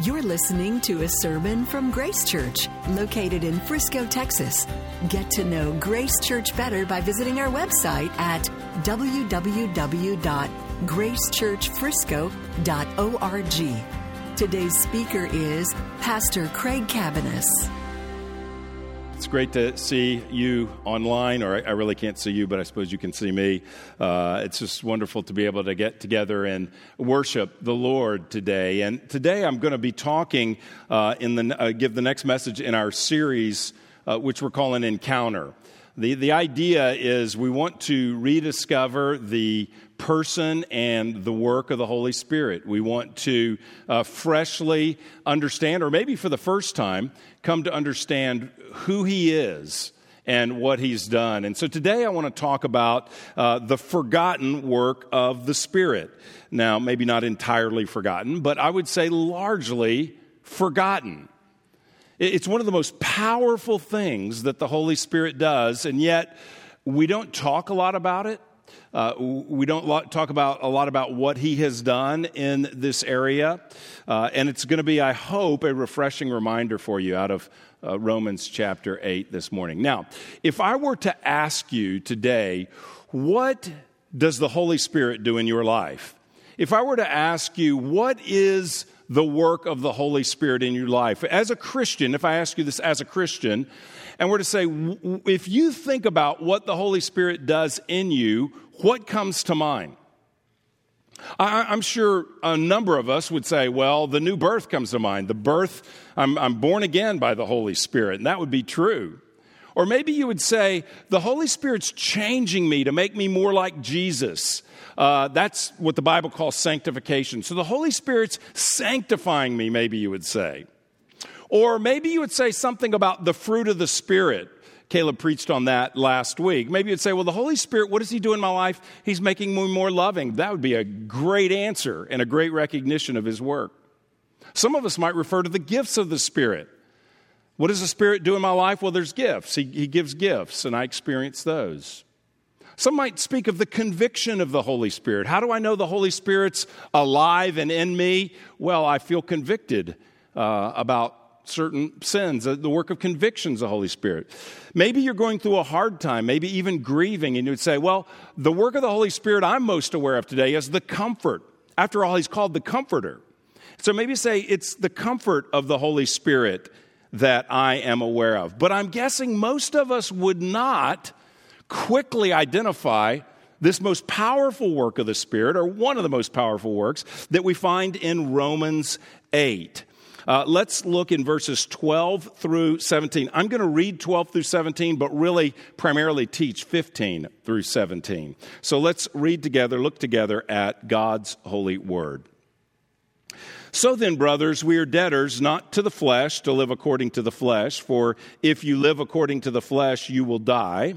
You're listening to a sermon from Grace Church, located in Frisco, Texas. Get to know Grace Church better by visiting our website at www.gracechurchfrisco.org. Today's speaker is Pastor Craig Cabaniss. It's great to see you online, or I really can't see you, but I suppose you can see me. Uh, it's just wonderful to be able to get together and worship the Lord today. And today I'm going to be talking uh, in the uh, give the next message in our series, uh, which we're calling Encounter. The, the idea is we want to rediscover the person and the work of the Holy Spirit. We want to uh, freshly understand, or maybe for the first time, come to understand who He is and what He's done. And so today I want to talk about uh, the forgotten work of the Spirit. Now, maybe not entirely forgotten, but I would say largely forgotten. It's one of the most powerful things that the Holy Spirit does, and yet we don't talk a lot about it. Uh, we don't talk about a lot about what he has done in this area, uh, and it's going to be, I hope, a refreshing reminder for you out of uh, Romans chapter eight this morning. Now, if I were to ask you today, what does the Holy Spirit do in your life? If I were to ask you, what is the work of the Holy Spirit in your life? As a Christian, if I ask you this as a Christian, and we're to say, if you think about what the Holy Spirit does in you, what comes to mind? I, am sure a number of us would say, well, the new birth comes to mind. The birth, I'm, I'm born again by the Holy Spirit, and that would be true. Or maybe you would say, the Holy Spirit's changing me to make me more like Jesus. Uh, that's what the Bible calls sanctification. So the Holy Spirit's sanctifying me, maybe you would say. Or maybe you would say something about the fruit of the Spirit. Caleb preached on that last week. Maybe you'd say, well, the Holy Spirit, what does He do in my life? He's making me more loving. That would be a great answer and a great recognition of His work. Some of us might refer to the gifts of the Spirit. What does the Spirit do in my life? Well, there's gifts. He, he gives gifts, and I experience those. Some might speak of the conviction of the Holy Spirit. How do I know the Holy Spirit's alive and in me? Well, I feel convicted uh, about certain sins, uh, the work of convictions, the Holy Spirit. Maybe you're going through a hard time, maybe even grieving, and you would say, Well, the work of the Holy Spirit I'm most aware of today is the comfort. After all, He's called the Comforter. So maybe say it's the comfort of the Holy Spirit that I am aware of. But I'm guessing most of us would not quickly identify this most powerful work of the Spirit, or one of the most powerful works that we find in Romans 8. Uh, let's look in verses 12 through 17. I'm going to read 12 through 17, but really primarily teach 15 through 17. So let's read together, look together at God's holy word. So then, brothers, we are debtors not to the flesh to live according to the flesh, for if you live according to the flesh, you will die.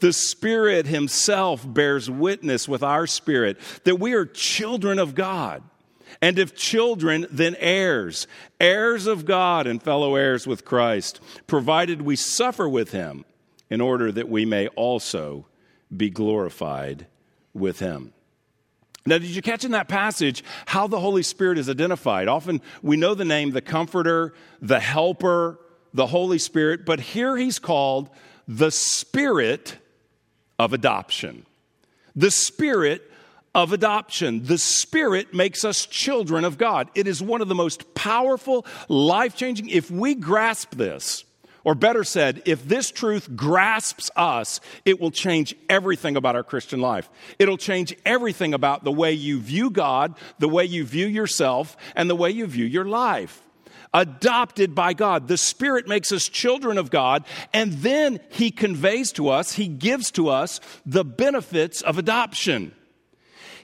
The Spirit Himself bears witness with our spirit that we are children of God. And if children, then heirs, heirs of God and fellow heirs with Christ, provided we suffer with him in order that we may also be glorified with him. Now, did you catch in that passage how the Holy Spirit is identified? Often we know the name the Comforter, the Helper, the Holy Spirit, but here he's called the Spirit of adoption. The Spirit of adoption. The Spirit makes us children of God. It is one of the most powerful, life changing, if we grasp this, or better said, if this truth grasps us, it will change everything about our Christian life. It'll change everything about the way you view God, the way you view yourself, and the way you view your life. Adopted by God. The Spirit makes us children of God, and then He conveys to us, He gives to us the benefits of adoption.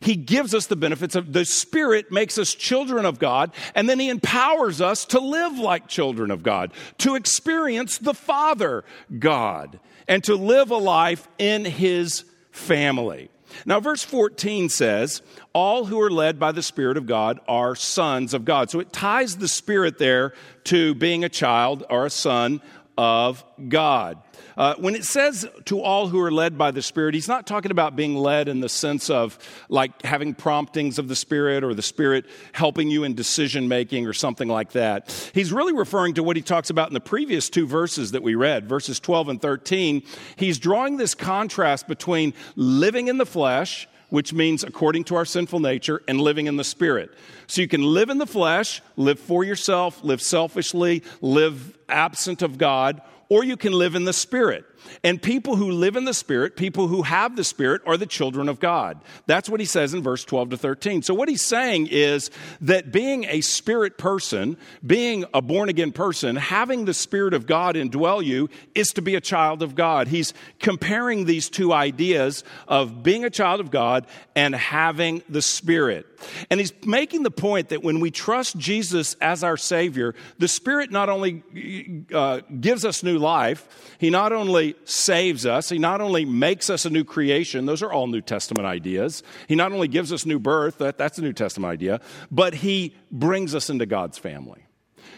He gives us the benefits of the Spirit, makes us children of God, and then He empowers us to live like children of God, to experience the Father God, and to live a life in His family. Now, verse 14 says, All who are led by the Spirit of God are sons of God. So it ties the Spirit there to being a child or a son of God. Uh, when it says to all who are led by the Spirit, he's not talking about being led in the sense of like having promptings of the Spirit or the Spirit helping you in decision making or something like that. He's really referring to what he talks about in the previous two verses that we read, verses 12 and 13. He's drawing this contrast between living in the flesh which means according to our sinful nature, and living in the Spirit. So you can live in the flesh, live for yourself, live selfishly, live absent of God, or you can live in the Spirit. And people who live in the Spirit, people who have the Spirit, are the children of God. That's what he says in verse 12 to 13. So, what he's saying is that being a Spirit person, being a born again person, having the Spirit of God indwell you, is to be a child of God. He's comparing these two ideas of being a child of God and having the Spirit. And he's making the point that when we trust Jesus as our Savior, the Spirit not only uh, gives us new life, He not only saves us, He not only makes us a new creation, those are all New Testament ideas. He not only gives us new birth, that, that's a New Testament idea, but He brings us into God's family.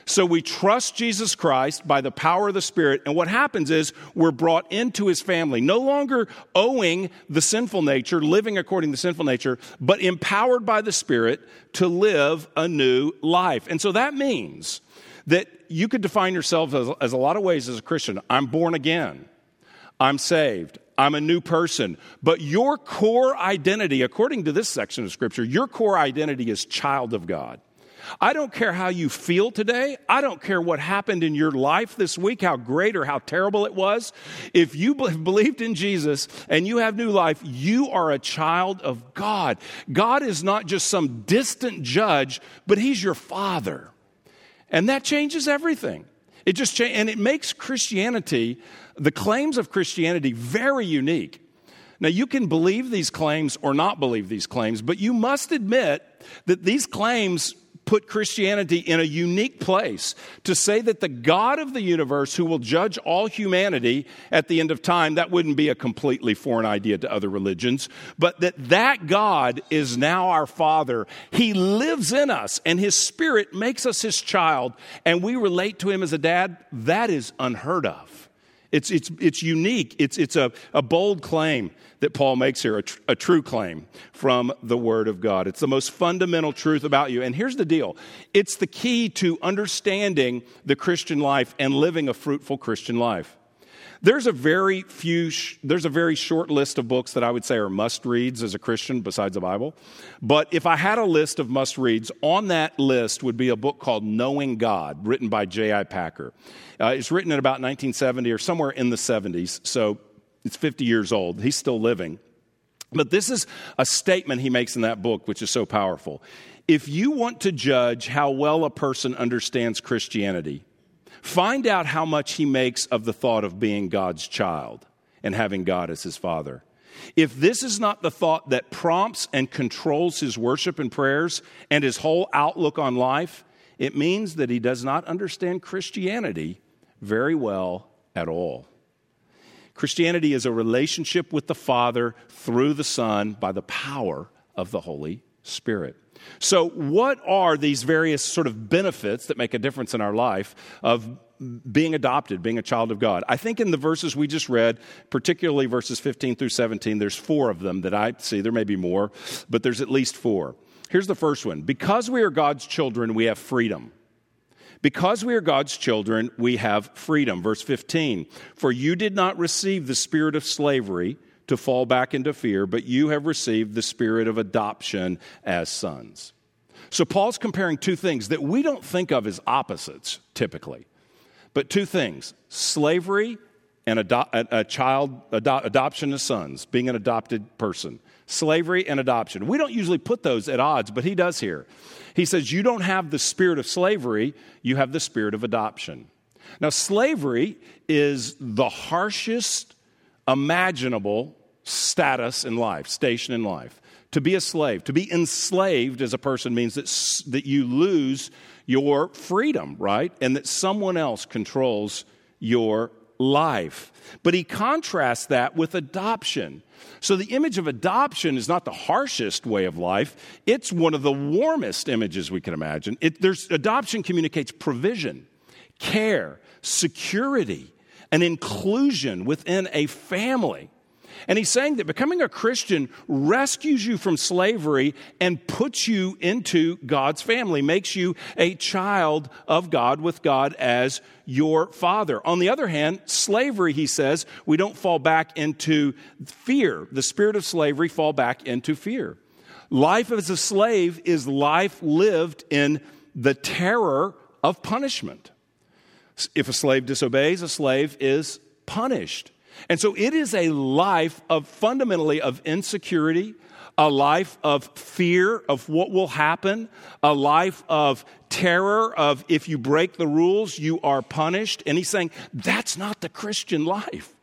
So we trust Jesus Christ by the power of the Spirit, and what happens is we're brought into his family, no longer owing the sinful nature, living according to the sinful nature, but empowered by the Spirit to live a new life. And so that means that you could define yourself as, as a lot of ways as a Christian. I'm born again. I'm saved. I'm a new person. But your core identity, according to this section of Scripture, your core identity is child of God. I don't care how you feel today. I don't care what happened in your life this week, how great or how terrible it was. If you believed in Jesus and you have new life, you are a child of God. God is not just some distant judge, but He's your Father. And that changes everything. It just cha- and it makes Christianity, the claims of Christianity, very unique. Now, you can believe these claims or not believe these claims, but you must admit that these claims put Christianity in a unique place to say that the God of the universe who will judge all humanity at the end of time, that wouldn't be a completely foreign idea to other religions, but that that God is now our Father. He lives in us and His Spirit makes us His child and we relate to Him as a dad. That is unheard of. It's, it's, it's unique. It's, it's a, a bold claim that Paul makes here, a, tr- a true claim from the Word of God. It's the most fundamental truth about you. And here's the deal it's the key to understanding the Christian life and living a fruitful Christian life. There's a very few, there's a very short list of books that I would say are must reads as a Christian besides the Bible. But if I had a list of must reads, on that list would be a book called Knowing God, written by J.I. Packer. Uh, it's written in about 1970 or somewhere in the 70s, so it's 50 years old. He's still living. But this is a statement he makes in that book, which is so powerful. If you want to judge how well a person understands Christianity, Find out how much he makes of the thought of being God's child and having God as his father. If this is not the thought that prompts and controls his worship and prayers and his whole outlook on life, it means that he does not understand Christianity very well at all. Christianity is a relationship with the Father through the Son by the power of the Holy Spirit. So, what are these various sort of benefits that make a difference in our life of being adopted, being a child of God? I think in the verses we just read, particularly verses 15 through 17, there's four of them that I see. There may be more, but there's at least four. Here's the first one Because we are God's children, we have freedom. Because we are God's children, we have freedom. Verse 15 For you did not receive the spirit of slavery to fall back into fear, but you have received the spirit of adoption as sons. So Paul's comparing two things that we don't think of as opposites typically, but two things slavery and ado- a, child ado- adoption as sons, being an adopted person. Slavery and adoption. We don't usually put those at odds, but he does here. He says, You don't have the spirit of slavery, you have the spirit of adoption. Now, slavery is the harshest imaginable status in life, station in life. To be a slave, to be enslaved as a person means that, that you lose your freedom, right? And that someone else controls your life. But he contrasts that with adoption. So the image of adoption is not the harshest way of life, it's one of the warmest images we can imagine. It, there's, adoption communicates provision, care, security, and inclusion within a family. And he's saying that becoming a Christian rescues you from slavery and puts you into God's family, makes you a child of God with God as your father. On the other hand, slavery, he says, we don't fall back into fear. The spirit of slavery fall back into fear. Life as a slave is life lived in the terror of punishment. If a slave disobeys, a slave is punished. And so it is a life of fundamentally of insecurity, a life of fear of what will happen, a life of terror of if you break the rules, you are punished. And he's saying that's not the Christian life.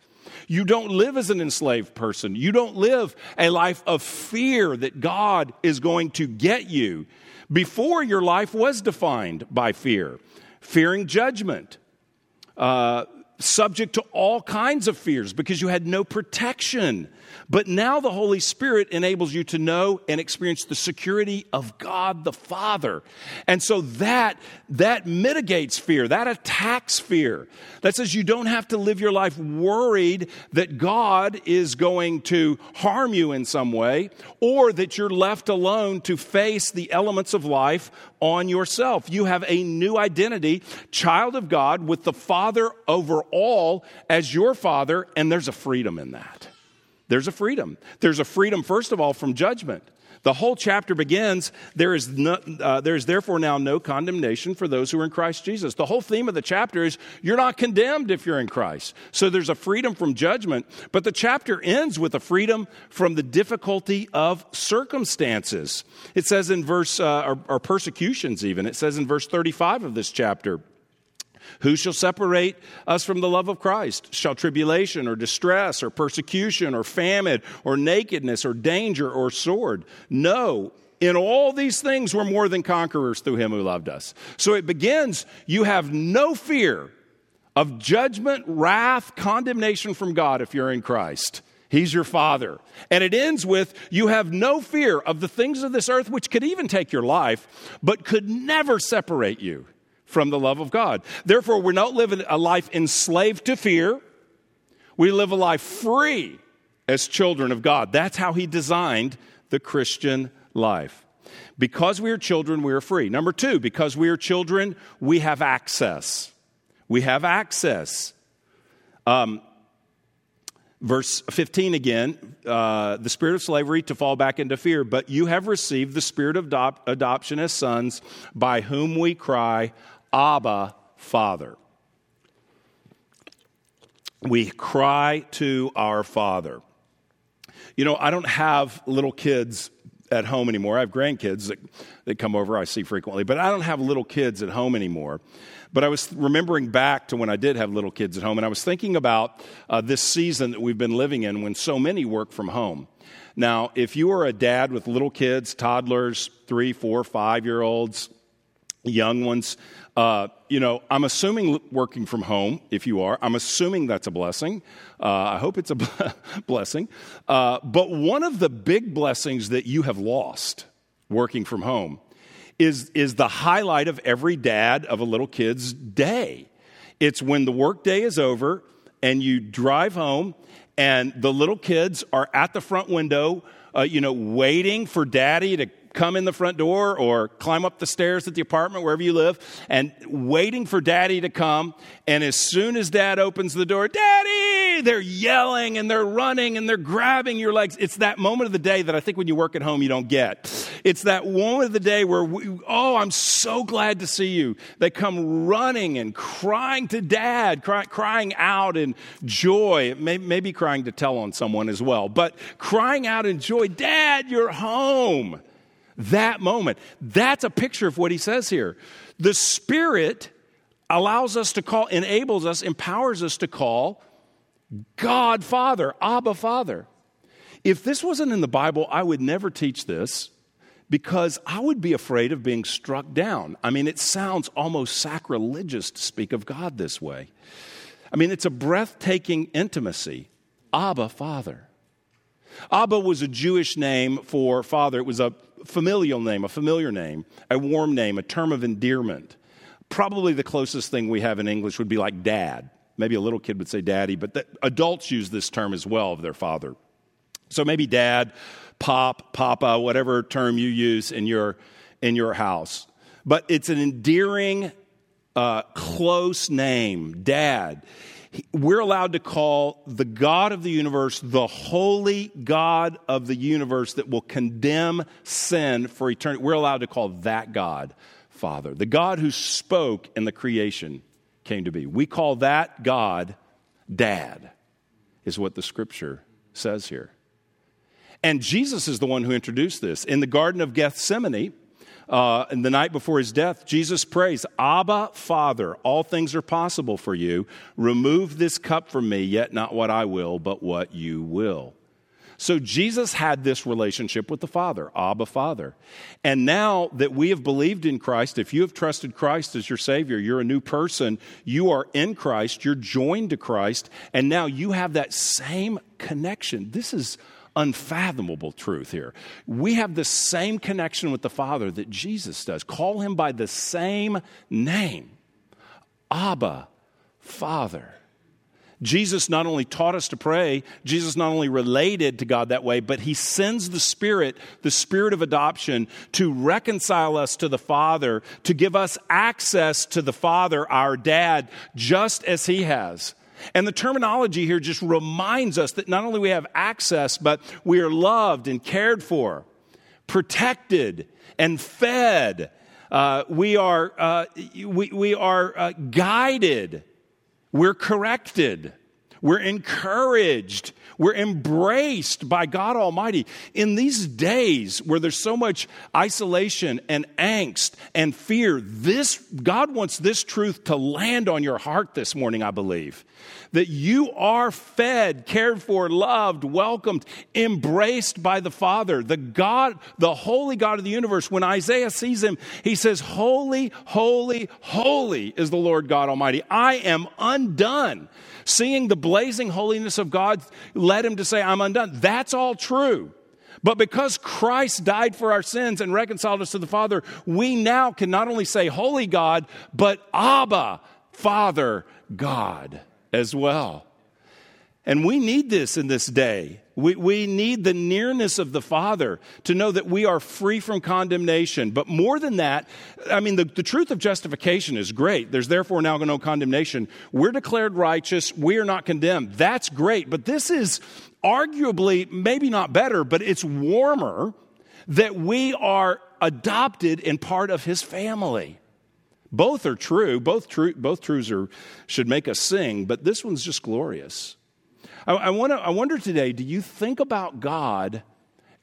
You don't live as an enslaved person. You don't live a life of fear that God is going to get you. Before your life was defined by fear, fearing judgment, uh, subject to all kinds of fears because you had no protection. But now the Holy Spirit enables you to know and experience the security of God the Father. And so that, that mitigates fear, that attacks fear. That says you don't have to live your life worried that God is going to harm you in some way or that you're left alone to face the elements of life on yourself. You have a new identity, child of God, with the Father over all as your Father, and there's a freedom in that. There's a freedom. There's a freedom, first of all, from judgment. The whole chapter begins there is, no, uh, there is therefore now no condemnation for those who are in Christ Jesus. The whole theme of the chapter is you're not condemned if you're in Christ. So there's a freedom from judgment, but the chapter ends with a freedom from the difficulty of circumstances. It says in verse, uh, or, or persecutions even, it says in verse 35 of this chapter. Who shall separate us from the love of Christ? Shall tribulation or distress or persecution or famine or nakedness or danger or sword? No. In all these things, we're more than conquerors through him who loved us. So it begins, you have no fear of judgment, wrath, condemnation from God if you're in Christ. He's your father. And it ends with you have no fear of the things of this earth, which could even take your life, but could never separate you from the love of God. Therefore, we're not living a life enslaved to fear. We live a life free as children of God. That's how He designed the Christian life. Because we are children, we are free. Number two, because we are children, we have access. We have access. Um, verse 15 again uh, the spirit of slavery to fall back into fear but you have received the spirit of adop- adoption as sons by whom we cry Abba, Father. We cry to our Father. You know, I don't have little kids at home anymore. I have grandkids that, that come over, I see frequently, but I don't have little kids at home anymore. But I was remembering back to when I did have little kids at home, and I was thinking about uh, this season that we've been living in when so many work from home. Now, if you are a dad with little kids, toddlers, three, four, five year olds, young ones, uh, you know, I'm assuming working from home, if you are, I'm assuming that's a blessing. Uh, I hope it's a blessing. Uh, but one of the big blessings that you have lost working from home is, is the highlight of every dad of a little kid's day. It's when the workday is over and you drive home and the little kids are at the front window, uh, you know, waiting for daddy to come in the front door or climb up the stairs at the apartment, wherever you live, and waiting for daddy to come. And as soon as dad opens the door, daddy, they're yelling and they're running and they're grabbing your legs. It's that moment of the day that I think when you work at home, you don't get. It's that moment of the day where, we, oh, I'm so glad to see you. They come running and crying to dad, cry, crying out in joy, maybe crying to tell on someone as well, but crying out in joy, Dad, you're home that moment. That's a picture of what he says here. The Spirit allows us to call, enables us, empowers us to call God Father, Abba Father. If this wasn't in the Bible, I would never teach this because I would be afraid of being struck down. I mean, it sounds almost sacrilegious to speak of God this way. I mean, it's a breathtaking intimacy. Abba, Father. Abba was a Jewish name for father. It was a familial name, a familiar name, a warm name, a term of endearment. Probably the closest thing we have in English would be like dad. Maybe a little kid would say daddy, but the, adults use this term as well of their father. So maybe dad, pop, papa, whatever term you use in your, in your house. But it's an endearing, uh, close name, dad. We're allowed to call the God of the universe the holy God of the universe that will condemn sin for eternity. We're allowed to call that God Father. The God who spoke in the creation came to be. We call that God Dad, is what the scripture says here. And Jesus is the one who introduced this. In the Garden of Gethsemane, uh, and the night before his death, Jesus prays, Abba, Father, all things are possible for you. Remove this cup from me, yet not what I will, but what you will. So Jesus had this relationship with the Father, Abba Father. And now that we have believed in Christ, if you have trusted Christ as your Savior, you're a new person, you are in Christ, you're joined to Christ, and now you have that same connection. This is unfathomable truth here. We have the same connection with the Father that Jesus does. Call him by the same name Abba, Father. Jesus not only taught us to pray, Jesus not only related to God that way, but he sends the Spirit, the Spirit of adoption, to reconcile us to the Father, to give us access to the Father, our dad, just as he has. And the terminology here just reminds us that not only we have access, but we are loved and cared for, protected and fed. Uh, we are, uh, we, we are uh, guided. We're corrected. We're encouraged. We're embraced by God Almighty. In these days where there's so much isolation and angst and fear, this, God wants this truth to land on your heart this morning, I believe. That you are fed, cared for, loved, welcomed, embraced by the Father, the God, the holy God of the universe. When Isaiah sees him, he says, Holy, holy, holy is the Lord God Almighty. I am undone. Seeing the blazing holiness of God led him to say, I'm undone. That's all true. But because Christ died for our sins and reconciled us to the Father, we now can not only say Holy God, but Abba, Father God as well. And we need this in this day. We, we need the nearness of the Father to know that we are free from condemnation. But more than that, I mean, the, the truth of justification is great. There's therefore now no condemnation. We're declared righteous. We are not condemned. That's great. But this is arguably, maybe not better, but it's warmer that we are adopted and part of His family. Both are true. Both, true, both truths are, should make us sing, but this one's just glorious. I, I, wanna, I wonder today do you think about God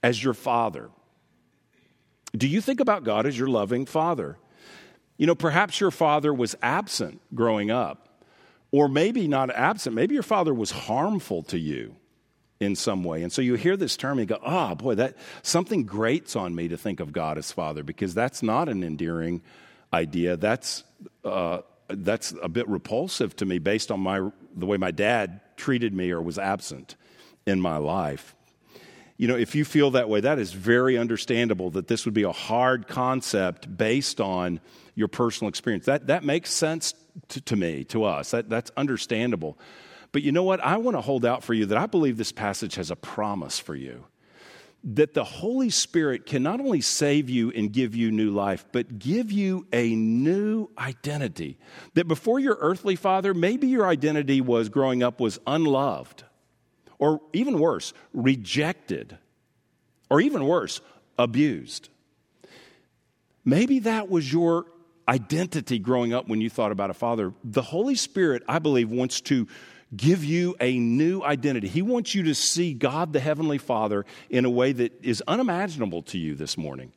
as your father? Do you think about God as your loving father? You know, perhaps your father was absent growing up, or maybe not absent. Maybe your father was harmful to you in some way. And so you hear this term and you go, oh, boy, that something grates on me to think of God as father because that's not an endearing idea. That's, uh, that's a bit repulsive to me based on my, the way my dad treated me or was absent in my life. You know, if you feel that way, that is very understandable that this would be a hard concept based on your personal experience. That, that makes sense to, to me, to us. That, that's understandable. But you know what? I want to hold out for you that I believe this passage has a promise for you that the Holy Spirit can not only save you and give you new life, but give you a new identity. That before your earthly father, maybe your identity was growing up was unloved, or even worse, rejected, or even worse, abused. Maybe that was your identity growing up when you thought about a father. The Holy Spirit, I believe, wants to give you a new identity. He wants you to see God the Heavenly Father in a way that is unimaginable to you this morning.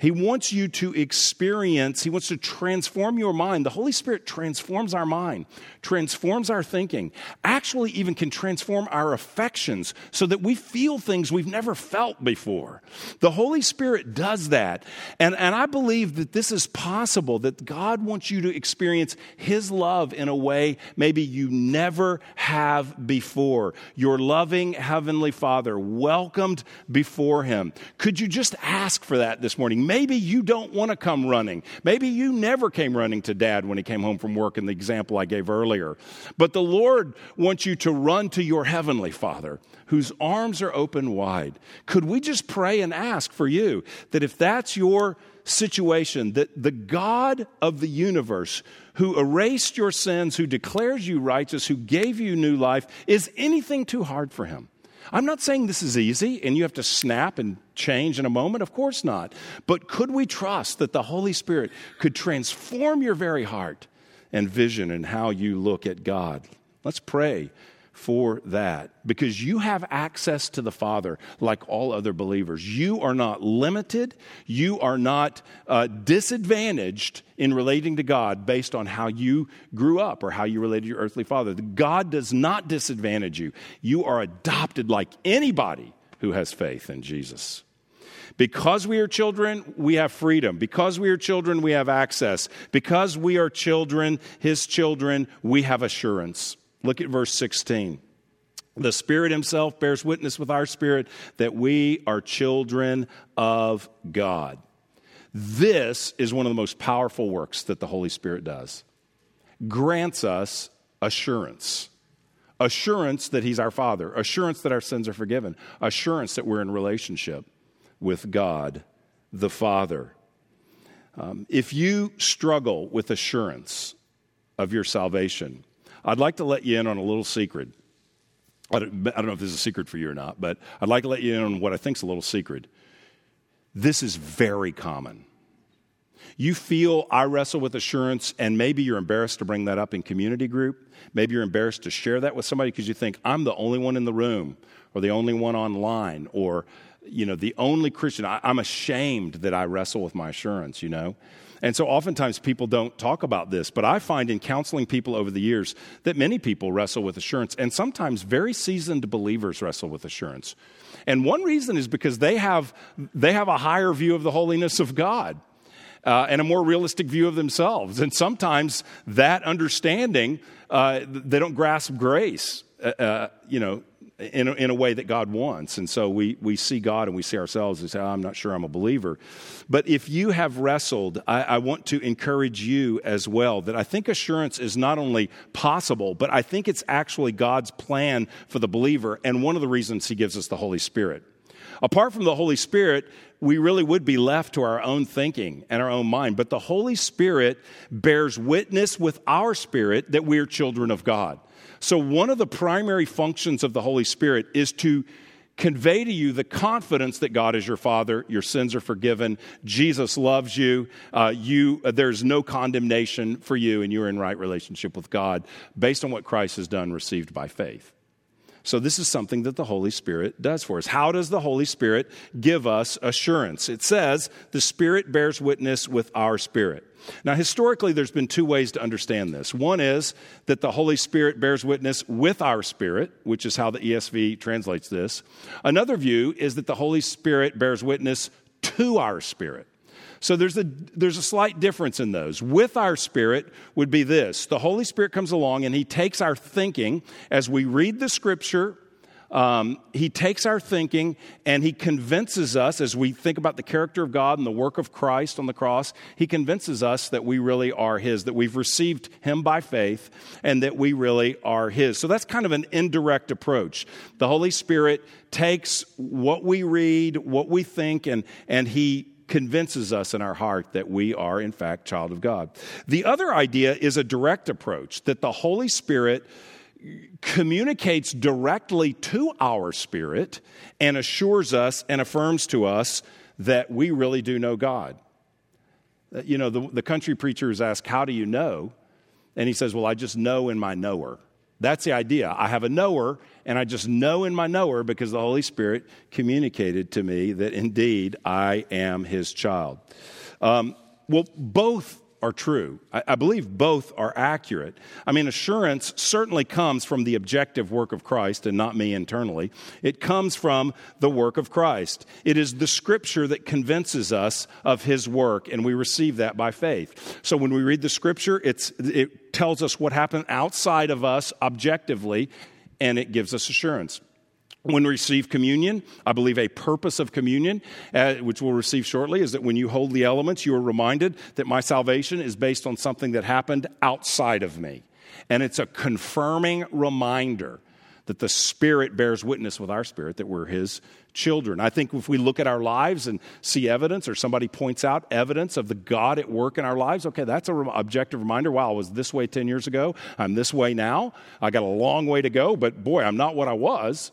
He wants you to experience, He wants to transform your mind. The Holy Spirit transforms our mind, transforms our thinking, actually, even can transform our affections so that we feel things we've never felt before. The Holy Spirit does that. And, and I believe that this is possible, that God wants you to experience His love in a way maybe you never have before. Your loving Heavenly Father, welcomed before Him. Could you just ask for that this morning? Maybe you don't want to come running. Maybe you never came running to dad when he came home from work in the example I gave earlier. But the Lord wants you to run to your heavenly Father whose arms are open wide. Could we just pray and ask for you that if that's your situation, that the God of the universe who erased your sins, who declares you righteous, who gave you new life, is anything too hard for him? I'm not saying this is easy and you have to snap and change in a moment. Of course not. But could we trust that the Holy Spirit could transform your very heart and vision and how you look at God? Let's pray for that because you have access to the Father like all other believers. You are not limited, you are not uh, disadvantaged in relating to God based on how you grew up or how you related to your earthly father. God does not disadvantage you. You are adopted like anybody who has faith in Jesus. Because we are children, we have freedom. Because we are children, we have access. Because we are children, his children, we have assurance. Look at verse 16. The Spirit Himself bears witness with our spirit that we are children of God. This is one of the most powerful works that the Holy Spirit does. Grants us assurance. Assurance that He's our Father, assurance that our sins are forgiven, assurance that we're in relationship with God the Father. Um, if you struggle with assurance of your salvation, I'd like to let you in on a little secret. I don't, I don't know if this is a secret for you or not, but I'd like to let you in on what I think is a little secret. This is very common. You feel I wrestle with assurance, and maybe you're embarrassed to bring that up in community group. Maybe you're embarrassed to share that with somebody because you think I'm the only one in the room, or the only one online, or you know, the only Christian. I, I'm ashamed that I wrestle with my assurance. You know, and so oftentimes people don't talk about this, but I find in counseling people over the years that many people wrestle with assurance, and sometimes very seasoned believers wrestle with assurance. And one reason is because they have, they have a higher view of the holiness of God. Uh, and a more realistic view of themselves. And sometimes that understanding, uh, they don't grasp grace, uh, uh you know, in a, in a way that God wants. And so we, we see God and we see ourselves and say, oh, I'm not sure I'm a believer. But if you have wrestled, I, I want to encourage you as well that I think assurance is not only possible, but I think it's actually God's plan for the believer. And one of the reasons He gives us the Holy Spirit. Apart from the Holy Spirit, we really would be left to our own thinking and our own mind. But the Holy Spirit bears witness with our spirit that we are children of God. So, one of the primary functions of the Holy Spirit is to convey to you the confidence that God is your Father, your sins are forgiven, Jesus loves you, uh, you uh, there's no condemnation for you, and you're in right relationship with God based on what Christ has done, received by faith. So, this is something that the Holy Spirit does for us. How does the Holy Spirit give us assurance? It says, the Spirit bears witness with our spirit. Now, historically, there's been two ways to understand this. One is that the Holy Spirit bears witness with our spirit, which is how the ESV translates this. Another view is that the Holy Spirit bears witness to our spirit. So there's a, there's a slight difference in those. With our spirit would be this the Holy Spirit comes along and he takes our thinking as we read the scripture um, he takes our thinking and he convinces us, as we think about the character of God and the work of Christ on the cross, he convinces us that we really are his, that we've received him by faith, and that we really are his. So that's kind of an indirect approach. The Holy Spirit takes what we read, what we think, and, and he convinces us in our heart that we are, in fact, child of God. The other idea is a direct approach, that the Holy Spirit communicates directly to our spirit and assures us and affirms to us that we really do know God. Uh, you know, the, the country preachers ask, How do you know? And he says, Well, I just know in my knower. That's the idea. I have a knower, and I just know in my knower because the Holy Spirit communicated to me that indeed I am his child. Um, well, both are true. I, I, believe both are accurate. I mean, assurance certainly comes from the objective work of Christ and not me internally. It comes from the work of Christ. It is the scripture that convinces us of his work, and we receive that by faith. So when we read the scripture, it tells us what happened outside of us objectively, and it gives us assurance when we receive communion, I believe a purpose of communion, uh, which we'll receive shortly, is that when you hold the elements, you are reminded that my salvation is based on something that happened outside of me. And it's a confirming reminder that the Spirit bears witness with our spirit that we're His children. I think if we look at our lives and see evidence, or somebody points out evidence of the God at work in our lives, okay, that's an re- objective reminder. Wow, I was this way 10 years ago. I'm this way now. I got a long way to go, but boy, I'm not what I was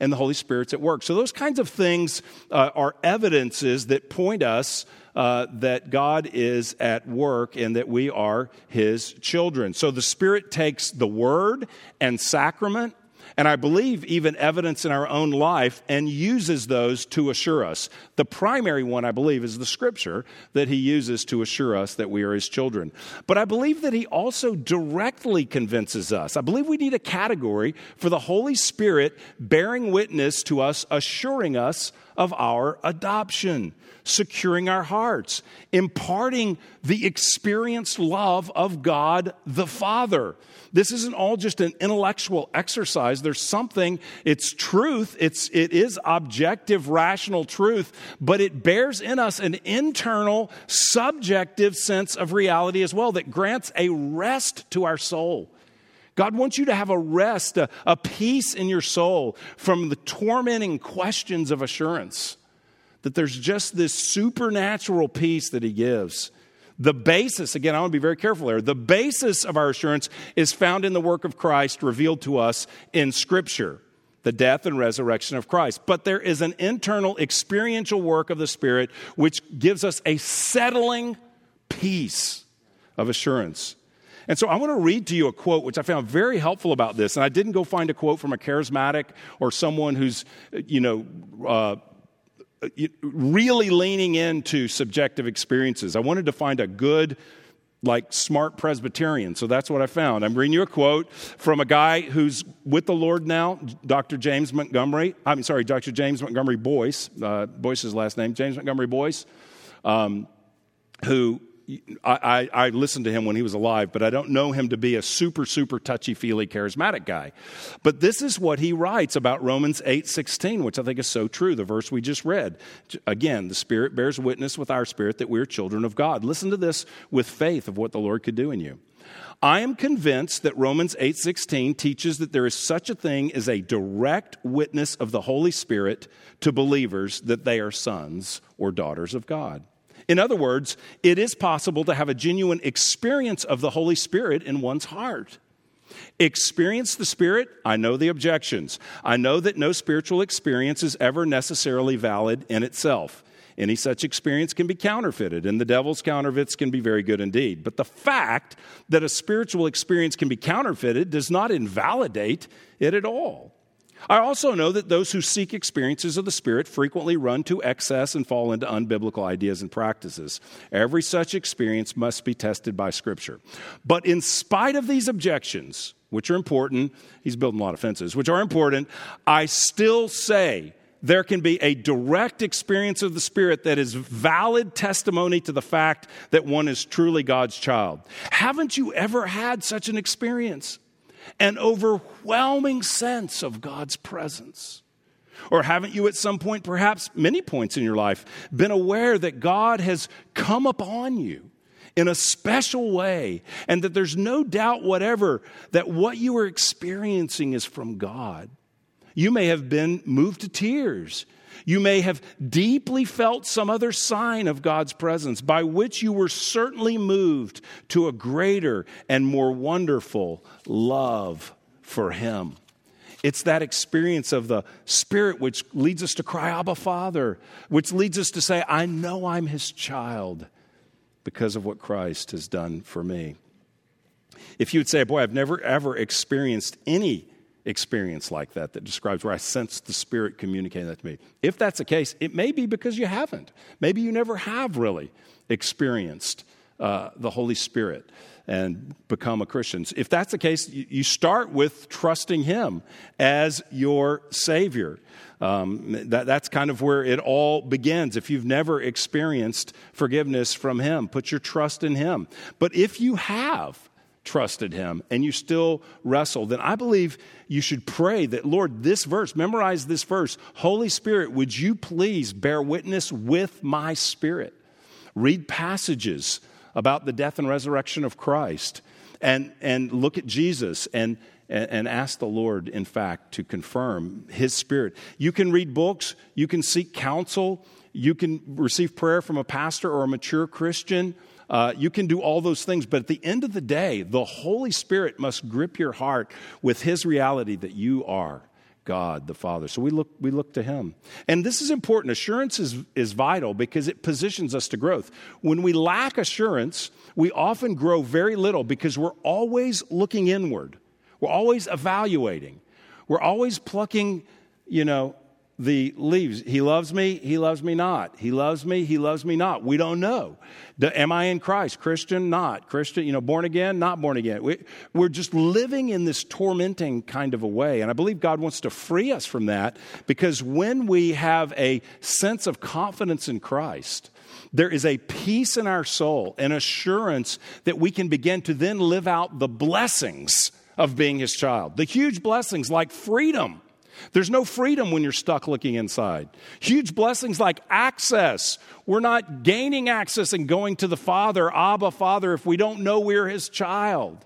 and the Holy Spirit's at work. So, those kinds of things uh, are evidences that point us uh, that God is at work and that we are His children. So, the Spirit takes the Word and sacrament and I believe even evidence in our own life, and uses those to assure us. The primary one, I believe, is the scripture that he uses to assure us that we are his children. But I believe that he also directly convinces us. I believe we need a category for the Holy Spirit bearing witness to us, assuring us of our adoption, securing our hearts, imparting the experienced love of God the Father. This isn't all just an intellectual exercise. There's something, it's truth, it's, it is objective, rational truth, but it bears in us an internal, subjective sense of reality as well that grants a rest to our soul. God wants you to have a rest, a, a peace in your soul from the tormenting questions of assurance. That there's just this supernatural peace that He gives. The basis, again, I want to be very careful here. The basis of our assurance is found in the work of Christ revealed to us in Scripture, the death and resurrection of Christ. But there is an internal experiential work of the Spirit which gives us a settling peace of assurance. And so I want to read to you a quote which I found very helpful about this. And I didn't go find a quote from a charismatic or someone who's, you know, uh, really leaning into subjective experiences. I wanted to find a good, like smart Presbyterian. So that's what I found. I'm reading you a quote from a guy who's with the Lord now, Dr. James Montgomery. I'm sorry, Dr. James Montgomery Boice, Uh, Boice's last name, James Montgomery Boice, um, who I, I, listened to him when he was alive, but I don't know him to be a super, super touchy feely charismatic guy. But this is what he writes about Romans 8 16, which I think is so true, the verse we just read. Again, the Spirit bears witness with our spirit that we're children of God. Listen to this with faith of what the Lord could do in you. I am convinced that Romans 8:16 teaches that there is such a thing as a direct witness of the Holy Spirit to believers that they are sons or daughters of God. In other words, it is possible to have a genuine experience of the Holy Spirit in one's heart. Experience the Spirit, I know the objections. I know that no spiritual experience is ever necessarily valid in itself. Any such experience can be counterfeited, and the devil's counterfeits can be very good indeed. But the fact that a spiritual experience can be counterfeited does not invalidate it at all. I also know that those who seek experiences of the Spirit frequently run to excess and fall into unbiblical ideas and practices. Every such experience must be tested by Scripture. But in spite of these objections, which are important, he's building a lot of fences, which are important, I still say there can be a direct experience of the Spirit that is valid testimony to the fact that one is truly God's child. Haven't you ever had such an experience? An overwhelming sense of God's presence? Or haven't you at some point, perhaps many points in your life, been aware that God has come upon you in a special way and that there's no doubt whatever that what you are experiencing is from God? You may have been moved to tears. You may have deeply felt some other sign of God's presence by which you were certainly moved to a greater and more wonderful love for Him. It's that experience of the Spirit which leads us to cry, Abba, Father, which leads us to say, I know I'm His child because of what Christ has done for me. If you would say, Boy, I've never ever experienced any experience like that that describes where I sense the Spirit communicating that to me. If that's the case, it may be because you haven't. Maybe you never have really experienced uh, the Holy Spirit and become a Christian. If that's the case, you start with trusting Him as your Savior. Um, that, that's kind of where it all begins. If you've never experienced forgiveness from Him, put your trust in Him. But if you have, trusted him and you still wrestle, then I believe you should pray that, Lord, this verse, memorize this verse. Holy Spirit, would you please bear witness with my spirit? Read passages about the death and resurrection of Christ and, and look at Jesus and, and, and ask the Lord, in fact, to confirm his spirit. You can read books, you can seek counsel, you can receive prayer from a pastor or a mature Christian. Uh, you can do all those things, but at the end of the day, the Holy Spirit must grip your heart with His reality that you are God the Father. So we look, we look to Him. And this is important. Assurance is, is vital because it positions us to growth. When we lack assurance, we often grow very little because we're always looking inward, we're always evaluating, we're always plucking, you know, the leaves. He loves me, he loves me not. He loves me, he loves me not. We don't know. am I in Christ? Christian, not. Christian, you know, born again, not born again. We, we're just living in this tormenting kind of a way. And I believe God wants to free us from that because when we have a sense of confidence in Christ, there is a peace in our soul, an assurance that we can begin to then live out the blessings of being his child. The huge blessings like freedom there's no freedom when you're stuck looking inside. Huge blessings like access. We're not gaining access and going to the Father, Abba, Father, if we don't know we're His child.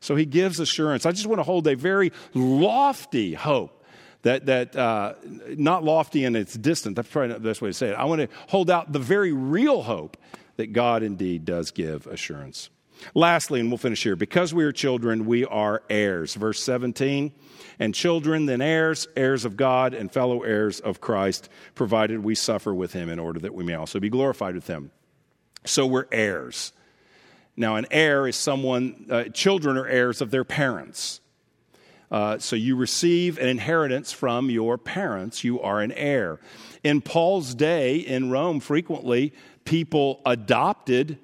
So He gives assurance. I just want to hold a very lofty hope. That, that uh, not lofty and it's distant. That's probably not the best way to say it. I want to hold out the very real hope that God indeed does give assurance. Lastly, and we'll finish here, because we are children, we are heirs. Verse 17 and children, then heirs, heirs of God, and fellow heirs of Christ, provided we suffer with him in order that we may also be glorified with him. So we're heirs. Now, an heir is someone, uh, children are heirs of their parents. Uh, so you receive an inheritance from your parents. You are an heir. In Paul's day in Rome, frequently people adopted.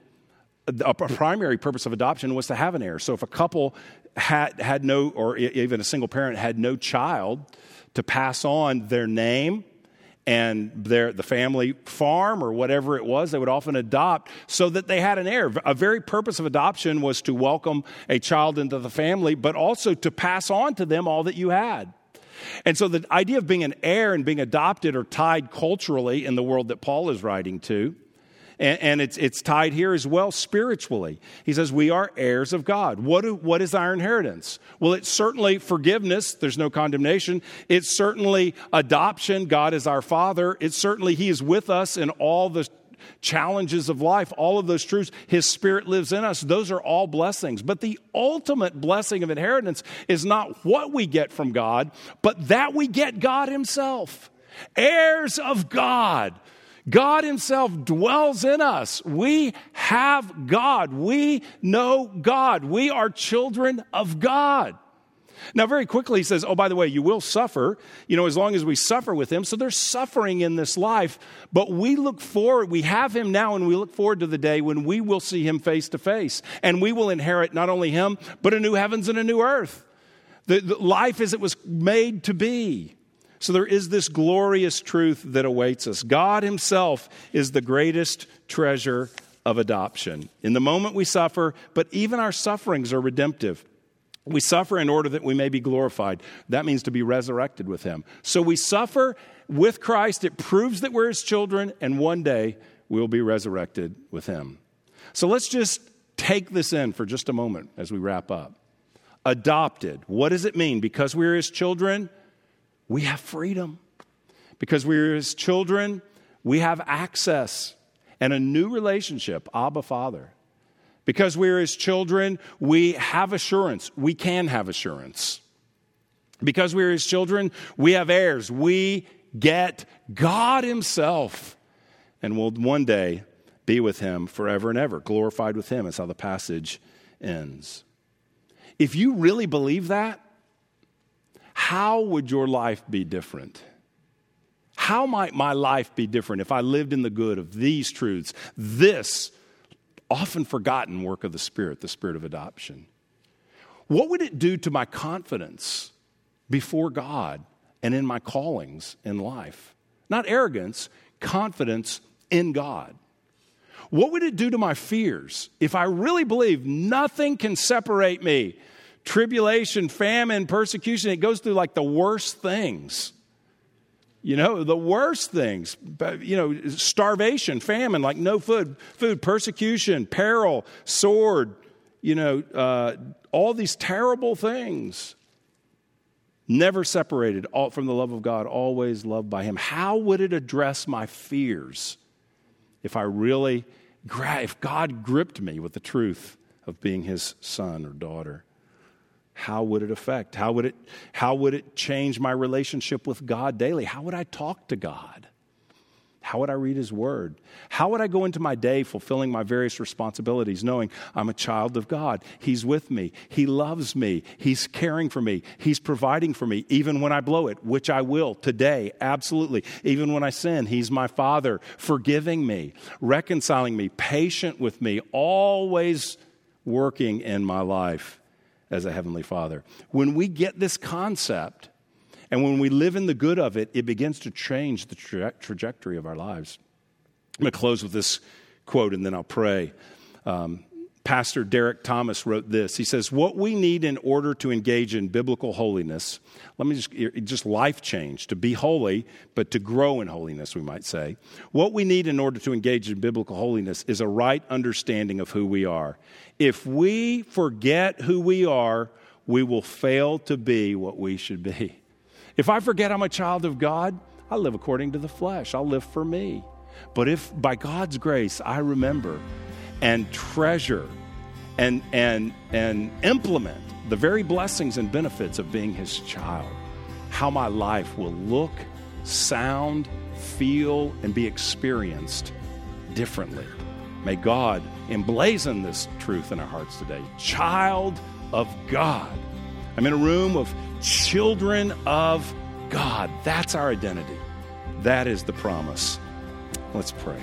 A primary purpose of adoption was to have an heir. So if a couple had, had no, or even a single parent had no child to pass on their name and their, the family farm or whatever it was, they would often adopt so that they had an heir. A very purpose of adoption was to welcome a child into the family, but also to pass on to them all that you had. And so the idea of being an heir and being adopted are tied culturally in the world that Paul is writing to and, and it's, it's tied here as well spiritually. He says, We are heirs of God. What, do, what is our inheritance? Well, it's certainly forgiveness, there's no condemnation. It's certainly adoption, God is our Father. It's certainly He is with us in all the challenges of life, all of those truths, His Spirit lives in us. Those are all blessings. But the ultimate blessing of inheritance is not what we get from God, but that we get God Himself. Heirs of God. God Himself dwells in us. We have God. We know God. We are children of God. Now, very quickly, he says, Oh, by the way, you will suffer, you know, as long as we suffer with him. So there's suffering in this life, but we look forward, we have him now, and we look forward to the day when we will see him face to face. And we will inherit not only him, but a new heavens and a new earth. The, the life as it was made to be. So there is this glorious truth that awaits us. God Himself is the greatest treasure of adoption. In the moment we suffer, but even our sufferings are redemptive. We suffer in order that we may be glorified. That means to be resurrected with Him. So we suffer with Christ. It proves that we're His children, and one day we'll be resurrected with Him. So let's just take this in for just a moment as we wrap up. Adopted. What does it mean? Because we're His children, we have freedom. Because we're his children, we have access and a new relationship, Abba Father. Because we're his children, we have assurance. We can have assurance. Because we're his children, we have heirs. We get God himself. And we'll one day be with him forever and ever, glorified with him. That's how the passage ends. If you really believe that, how would your life be different? How might my life be different if I lived in the good of these truths, this often forgotten work of the Spirit, the Spirit of adoption? What would it do to my confidence before God and in my callings in life? Not arrogance, confidence in God. What would it do to my fears if I really believe nothing can separate me? Tribulation, famine, persecution, it goes through like the worst things. You know, the worst things, you know, starvation, famine, like no food, food, persecution, peril, sword, you know, uh, all these terrible things. Never separated from the love of God, always loved by Him. How would it address my fears if I really, if God gripped me with the truth of being His son or daughter? How would it affect? How would it, how would it change my relationship with God daily? How would I talk to God? How would I read His Word? How would I go into my day fulfilling my various responsibilities, knowing I'm a child of God? He's with me. He loves me. He's caring for me. He's providing for me, even when I blow it, which I will today, absolutely. Even when I sin, He's my Father, forgiving me, reconciling me, patient with me, always working in my life as a Heavenly Father. When we get this concept and when we live in the good of it, it begins to change the tra- trajectory of our lives. I'm going to close with this quote and then I'll pray. Um, Pastor Derek Thomas wrote this. He says, What we need in order to engage in biblical holiness, let me just, just life change, to be holy, but to grow in holiness, we might say. What we need in order to engage in biblical holiness is a right understanding of who we are. If we forget who we are, we will fail to be what we should be. If I forget I'm a child of God, I live according to the flesh, I'll live for me. But if by God's grace I remember and treasure and, and, and implement the very blessings and benefits of being his child, how my life will look, sound, feel, and be experienced differently. May God emblazon this truth in our hearts today. Child of God. I'm in a room of children of God. That's our identity. That is the promise. Let's pray.